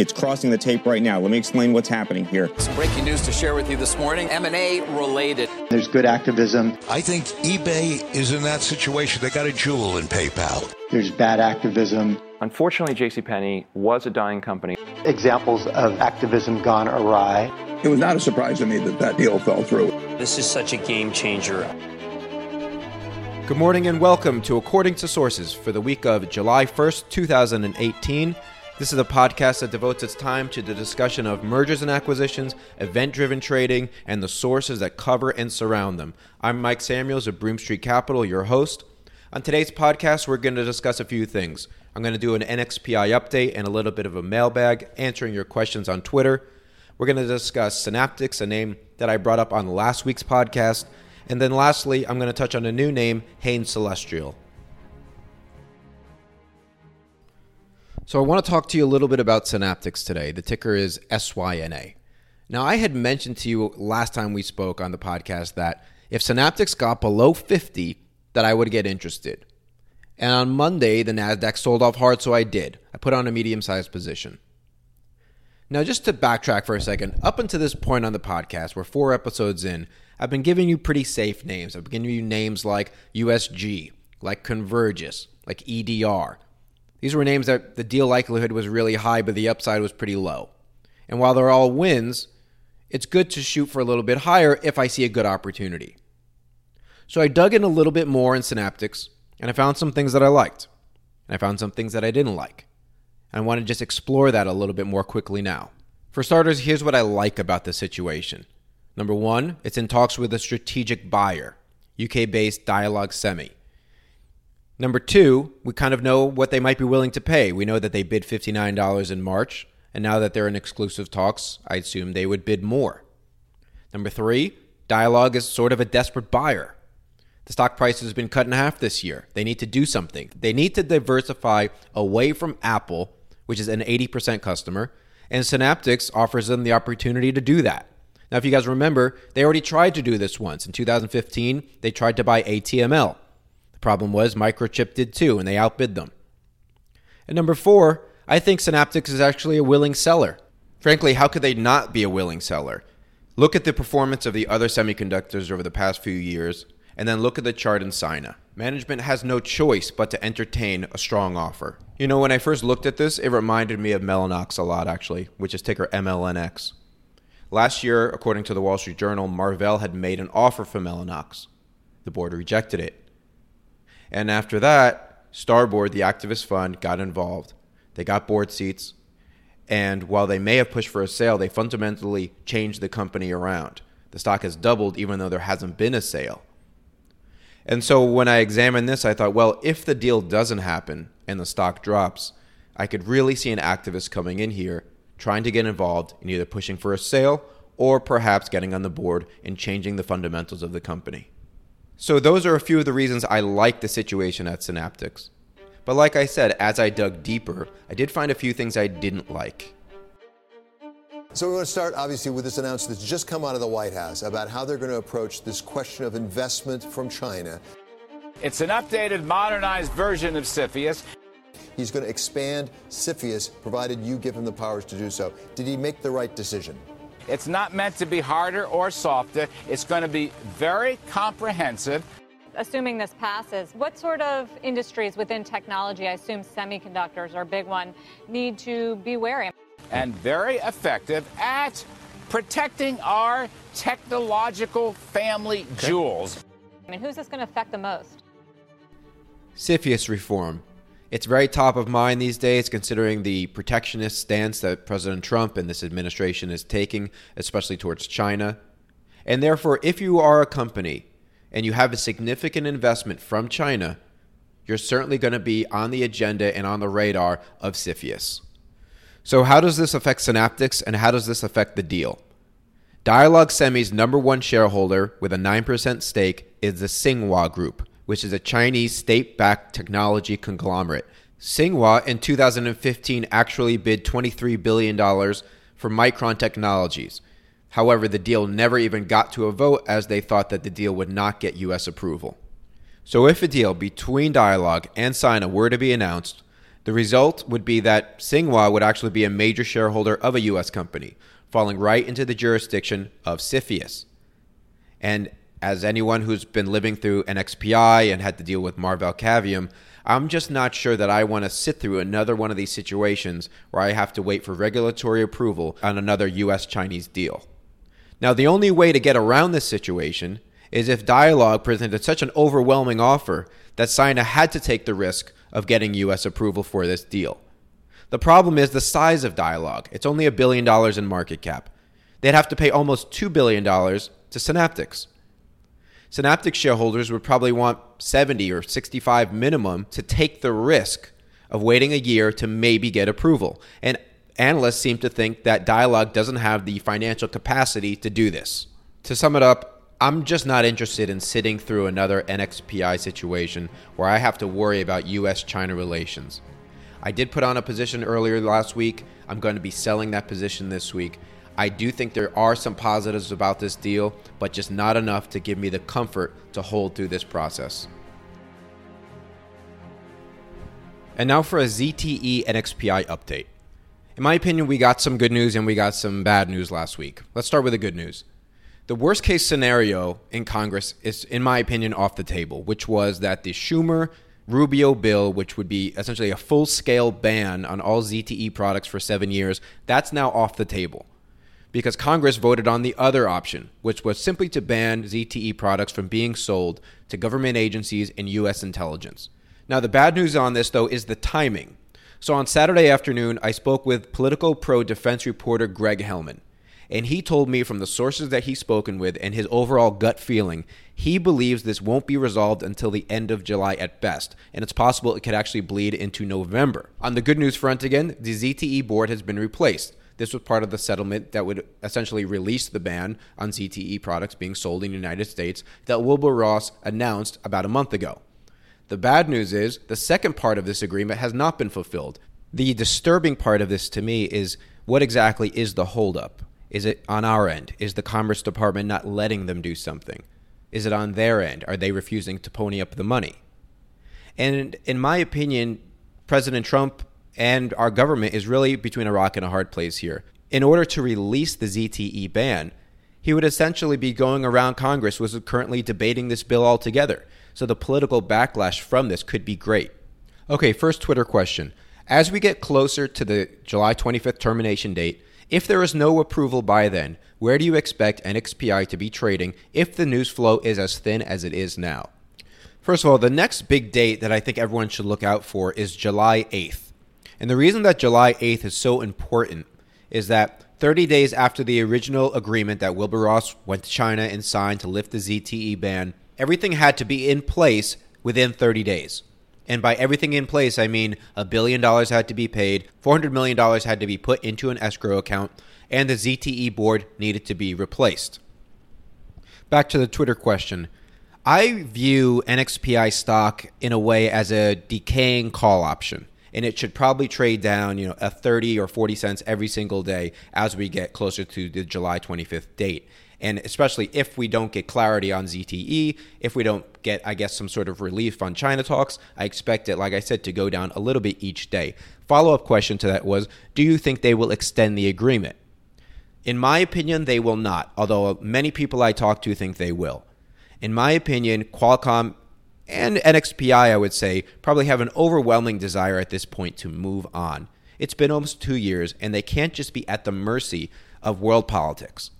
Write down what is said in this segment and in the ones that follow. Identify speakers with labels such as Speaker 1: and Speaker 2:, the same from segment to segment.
Speaker 1: It's crossing the tape right now. Let me explain what's happening here.
Speaker 2: Some breaking news to share with you this morning. M&A related.
Speaker 3: There's good activism.
Speaker 4: I think eBay is in that situation. They got a jewel in PayPal.
Speaker 3: There's bad activism.
Speaker 5: Unfortunately, JCPenney was a dying company.
Speaker 3: Examples of activism gone awry.
Speaker 6: It was not a surprise to me that that deal fell through.
Speaker 7: This is such a game changer.
Speaker 8: Good morning and welcome to According to Sources for the week of July 1st, 2018. This is a podcast that devotes its time to the discussion of mergers and acquisitions, event driven trading, and the sources that cover and surround them. I'm Mike Samuels of Broom Street Capital, your host. On today's podcast, we're going to discuss a few things. I'm going to do an NXPI update and a little bit of a mailbag, answering your questions on Twitter. We're going to discuss Synaptics, a name that I brought up on last week's podcast. And then lastly, I'm going to touch on a new name, Hain Celestial. So I want to talk to you a little bit about Synaptics today. The ticker is SYNA. Now, I had mentioned to you last time we spoke on the podcast that if Synaptics got below 50, that I would get interested. And on Monday, the Nasdaq sold off hard, so I did. I put on a medium-sized position. Now, just to backtrack for a second, up until this point on the podcast, we're four episodes in, I've been giving you pretty safe names. I've been giving you names like USG, like Convergys, like EDR, these were names that the deal likelihood was really high, but the upside was pretty low. And while they're all wins, it's good to shoot for a little bit higher if I see a good opportunity. So I dug in a little bit more in Synaptics, and I found some things that I liked. And I found some things that I didn't like. And I want to just explore that a little bit more quickly now. For starters, here's what I like about the situation. Number one, it's in talks with a strategic buyer, UK based Dialog Semi. Number two, we kind of know what they might be willing to pay. We know that they bid $59 in March, and now that they're in exclusive talks, I assume they would bid more. Number three, Dialog is sort of a desperate buyer. The stock price has been cut in half this year. They need to do something. They need to diversify away from Apple, which is an 80% customer, and Synaptics offers them the opportunity to do that. Now, if you guys remember, they already tried to do this once. In 2015, they tried to buy ATML. Problem was, Microchip did too, and they outbid them. And number four, I think Synaptics is actually a willing seller. Frankly, how could they not be a willing seller? Look at the performance of the other semiconductors over the past few years, and then look at the chart in Sina. Management has no choice but to entertain a strong offer. You know, when I first looked at this, it reminded me of Mellanox a lot, actually, which is ticker MLNX. Last year, according to the Wall Street Journal, Marvell had made an offer for Mellanox. The board rejected it. And after that, Starboard, the activist fund, got involved. They got board seats. And while they may have pushed for a sale, they fundamentally changed the company around. The stock has doubled even though there hasn't been a sale. And so when I examined this, I thought, well, if the deal doesn't happen and the stock drops, I could really see an activist coming in here trying to get involved in either pushing for a sale or perhaps getting on the board and changing the fundamentals of the company. So those are a few of the reasons I like the situation at Synaptics. But like I said, as I dug deeper, I did find a few things I didn't like.
Speaker 9: So we're going to start, obviously, with this announcement that's just come out of the White House about how they're going to approach this question of investment from China.
Speaker 10: It's an updated, modernized version of CFIUS.
Speaker 9: He's going to expand CFIUS, provided you give him the powers to do so. Did he make the right decision?
Speaker 10: It's not meant to be harder or softer. It's going to be very comprehensive.
Speaker 11: Assuming this passes, what sort of industries within technology, I assume semiconductors are a big one, need to be wary?
Speaker 10: And very effective at protecting our technological family okay. jewels.
Speaker 11: I mean, who's this going to affect the most?
Speaker 8: CFIUS reform. It's very top of mind these days, considering the protectionist stance that President Trump and this administration is taking, especially towards China. And therefore, if you are a company and you have a significant investment from China, you're certainly going to be on the agenda and on the radar of CFIUS. So, how does this affect Synaptics and how does this affect the deal? Dialog Semi's number one shareholder with a 9% stake is the Tsinghua Group, which is a Chinese state backed technology conglomerate. Tsinghua in 2015 actually bid $23 billion for Micron Technologies. However, the deal never even got to a vote as they thought that the deal would not get U.S. approval. So, if a deal between Dialog and Sina were to be announced, The result would be that Tsinghua would actually be a major shareholder of a U.S. company, falling right into the jurisdiction of CFIUS. And as anyone who's been living through NXPI and had to deal with Marvell Cavium, I'm just not sure that I want to sit through another one of these situations where I have to wait for regulatory approval on another US Chinese deal. Now, the only way to get around this situation is if Dialog presented such an overwhelming offer that Sina had to take the risk of getting US approval for this deal. The problem is the size of Dialog. It's only a billion dollars in market cap. They'd have to pay almost $2 billion to Synaptics. Synaptics shareholders would probably want 70 or 65 minimum to take the risk of waiting a year to maybe get approval. And analysts seem to think that Dialog doesn't have the financial capacity to do this. To sum it up, I'm just not interested in sitting through another NXPI situation where I have to worry about US China relations. I did put on a position earlier last week. I'm going to be selling that position this week. I do think there are some positives about this deal, but just not enough to give me the comfort to hold through this process. And now for a ZTE NXPI update. In my opinion, we got some good news and we got some bad news last week. Let's start with the good news. The worst case scenario in Congress is, in my opinion, off the table, which was that the Schumer Rubio bill, which would be essentially a full scale ban on all ZTE products for seven years, that's now off the table because Congress voted on the other option, which was simply to ban ZTE products from being sold to government agencies and U.S. intelligence. Now, the bad news on this, though, is the timing. So on Saturday afternoon, I spoke with Politico Pro defense reporter Greg Hellman. And he told me from the sources that he's spoken with and his overall gut feeling, he believes this won't be resolved until the end of July at best, and it's possible it could actually bleed into November. On the good news front again, the ZTE board has been replaced. This was part of the settlement that would essentially release the ban on ZTE products being sold in the United States that Wilbur Ross announced about a month ago. The bad news is the second part of this agreement has not been fulfilled. The disturbing part of this to me is what exactly is the holdup? Is it on our end? Is the Commerce Department not letting them do something? Is it on their end? Are they refusing to pony up the money? And in my opinion, President Trump and our government is really between a rock and a hard place here. In order to release the ZTE ban, he would essentially be going around Congress, was currently debating this bill altogether. So the political backlash from this could be great. Okay, first Twitter question. As we get closer to the July 25th termination date, if there is no approval by then, where do you expect NXPI to be trading if the news flow is as thin as it is now? First of all, the next big date that I think everyone should look out for is July 8th. And the reason that July 8th is so important is that 30 days after the original agreement that Wilbur Ross went to China and signed to lift the ZTE ban, everything had to be in place within 30 days. And by everything in place, I mean a billion dollars had to be paid, $400 million had to be put into an escrow account, and the ZTE board needed to be replaced. Back to the Twitter question. I view NXPI stock in a way as a decaying call option and it should probably trade down, you know, a 30 or 40 cents every single day as we get closer to the July 25th date and especially if we don't get clarity on ZTE, if we don't get, I guess, some sort of relief on China talks, I expect it, like I said, to go down a little bit each day. Follow up question to that was Do you think they will extend the agreement? In my opinion, they will not, although many people I talk to think they will. In my opinion, Qualcomm and NXPI, I would say, probably have an overwhelming desire at this point to move on. It's been almost two years, and they can't just be at the mercy of world politics.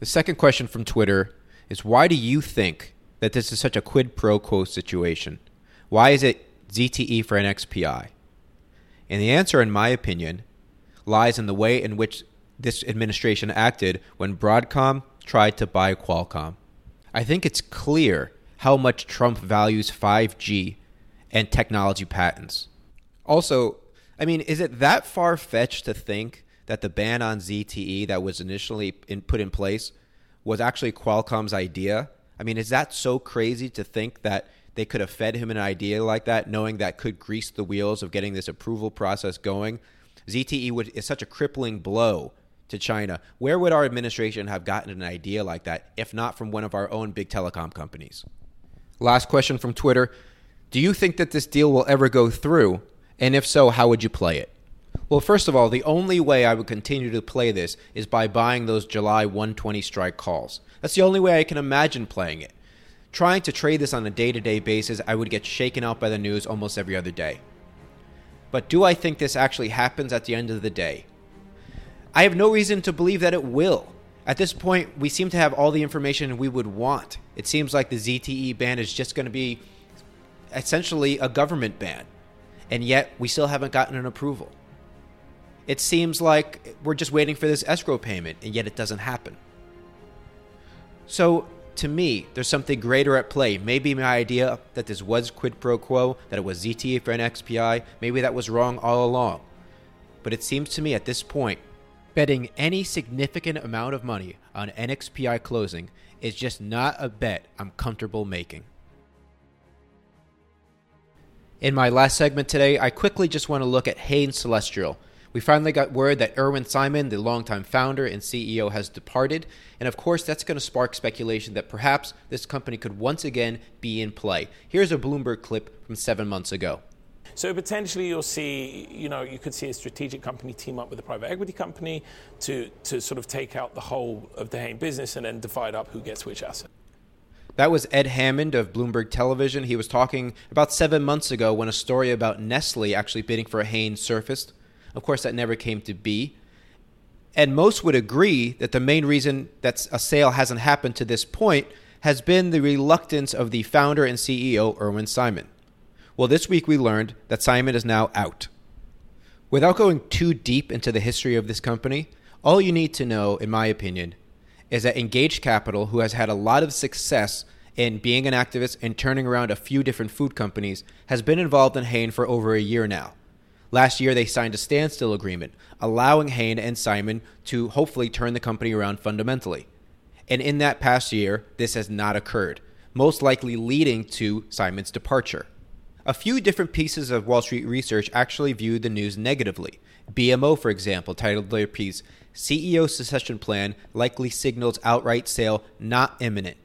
Speaker 8: The second question from Twitter is why do you think that this is such a quid pro quo situation? Why is it ZTE for NXPI? And the answer, in my opinion, lies in the way in which this administration acted when Broadcom tried to buy Qualcomm. I think it's clear how much Trump values 5G and technology patents. Also, I mean, is it that far fetched to think that the ban on ZTE that was initially in, put in place was actually Qualcomm's idea. I mean, is that so crazy to think that they could have fed him an idea like that, knowing that could grease the wheels of getting this approval process going? ZTE would, is such a crippling blow to China. Where would our administration have gotten an idea like that if not from one of our own big telecom companies? Last question from Twitter Do you think that this deal will ever go through? And if so, how would you play it? Well, first of all, the only way I would continue to play this is by buying those July 120 strike calls. That's the only way I can imagine playing it. Trying to trade this on a day to day basis, I would get shaken out by the news almost every other day. But do I think this actually happens at the end of the day? I have no reason to believe that it will. At this point, we seem to have all the information we would want. It seems like the ZTE ban is just going to be essentially a government ban, and yet we still haven't gotten an approval. It seems like we're just waiting for this escrow payment, and yet it doesn't happen. So, to me, there's something greater at play. Maybe my idea that this was quid pro quo, that it was ZTE for NXPI, maybe that was wrong all along. But it seems to me at this point, betting any significant amount of money on NXPI closing is just not a bet I'm comfortable making. In my last segment today, I quickly just want to look at Hain Celestial. We finally got word that Irwin Simon, the longtime founder and CEO, has departed, and of course, that's going to spark speculation that perhaps this company could once again be in play. Here's a Bloomberg clip from seven months ago.
Speaker 12: So potentially you'll see, you know, you could see a strategic company team up with a private equity company to, to sort of take out the whole of the Hain business and then divide up who gets which asset.
Speaker 8: That was Ed Hammond of Bloomberg Television. He was talking about seven months ago when a story about Nestle actually bidding for a Hain surfaced. Of course, that never came to be. And most would agree that the main reason that a sale hasn't happened to this point has been the reluctance of the founder and CEO, Irwin Simon. Well, this week we learned that Simon is now out. Without going too deep into the history of this company, all you need to know, in my opinion, is that Engaged Capital, who has had a lot of success in being an activist and turning around a few different food companies, has been involved in Hain for over a year now. Last year, they signed a standstill agreement, allowing Hain and Simon to hopefully turn the company around fundamentally. And in that past year, this has not occurred, most likely leading to Simon's departure. A few different pieces of Wall Street research actually viewed the news negatively. BMO, for example, titled their piece, CEO Succession Plan Likely Signals Outright Sale Not Imminent.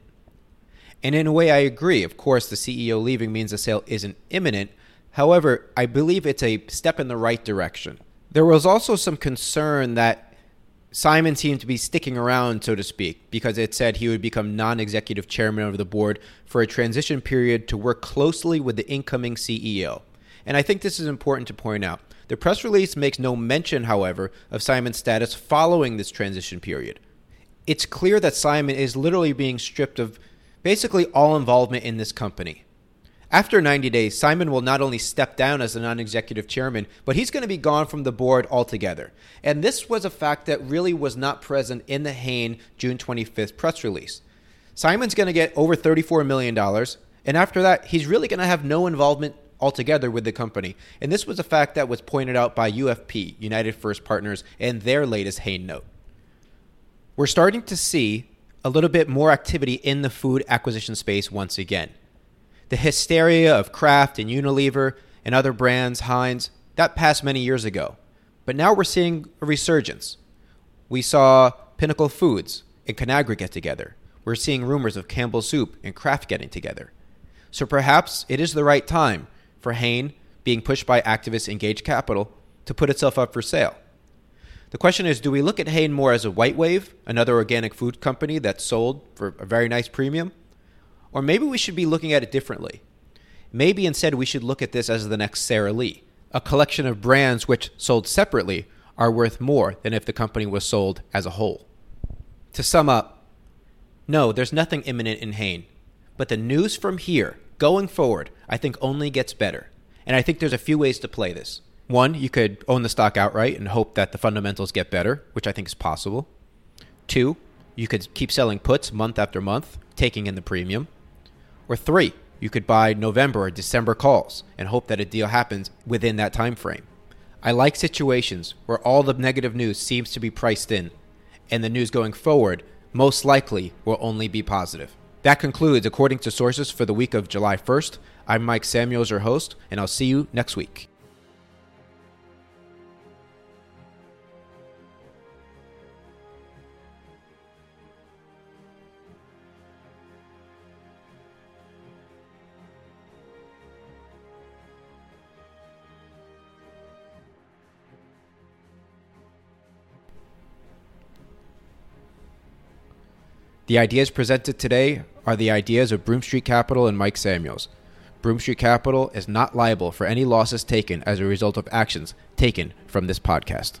Speaker 8: And in a way, I agree. Of course, the CEO leaving means the sale isn't imminent. However, I believe it's a step in the right direction. There was also some concern that Simon seemed to be sticking around, so to speak, because it said he would become non executive chairman of the board for a transition period to work closely with the incoming CEO. And I think this is important to point out. The press release makes no mention, however, of Simon's status following this transition period. It's clear that Simon is literally being stripped of basically all involvement in this company. After 90 days, Simon will not only step down as the non executive chairman, but he's going to be gone from the board altogether. And this was a fact that really was not present in the Hain June 25th press release. Simon's going to get over $34 million, and after that, he's really going to have no involvement altogether with the company. And this was a fact that was pointed out by UFP, United First Partners, in their latest Hain note. We're starting to see a little bit more activity in the food acquisition space once again. The hysteria of Kraft and Unilever and other brands, Heinz, that passed many years ago. But now we're seeing a resurgence. We saw Pinnacle Foods and Conagra get together. We're seeing rumors of Campbell Soup and Kraft getting together. So perhaps it is the right time for Hain, being pushed by activists Engaged Capital, to put itself up for sale. The question is do we look at Hain more as a WhiteWave, another organic food company that's sold for a very nice premium? Or maybe we should be looking at it differently. Maybe instead we should look at this as the next Sara Lee, a collection of brands which, sold separately, are worth more than if the company was sold as a whole. To sum up, no, there's nothing imminent in Hain, but the news from here, going forward, I think only gets better. And I think there's a few ways to play this. One, you could own the stock outright and hope that the fundamentals get better, which I think is possible. Two, you could keep selling puts month after month, taking in the premium. Or three, you could buy November or December calls and hope that a deal happens within that time frame. I like situations where all the negative news seems to be priced in, and the news going forward most likely will only be positive. That concludes, according to sources, for the week of July 1st. I'm Mike Samuels, your host, and I'll see you next week. The ideas presented today are the ideas of Broom Street Capital and Mike Samuels. Broom Street Capital is not liable for any losses taken as a result of actions taken from this podcast.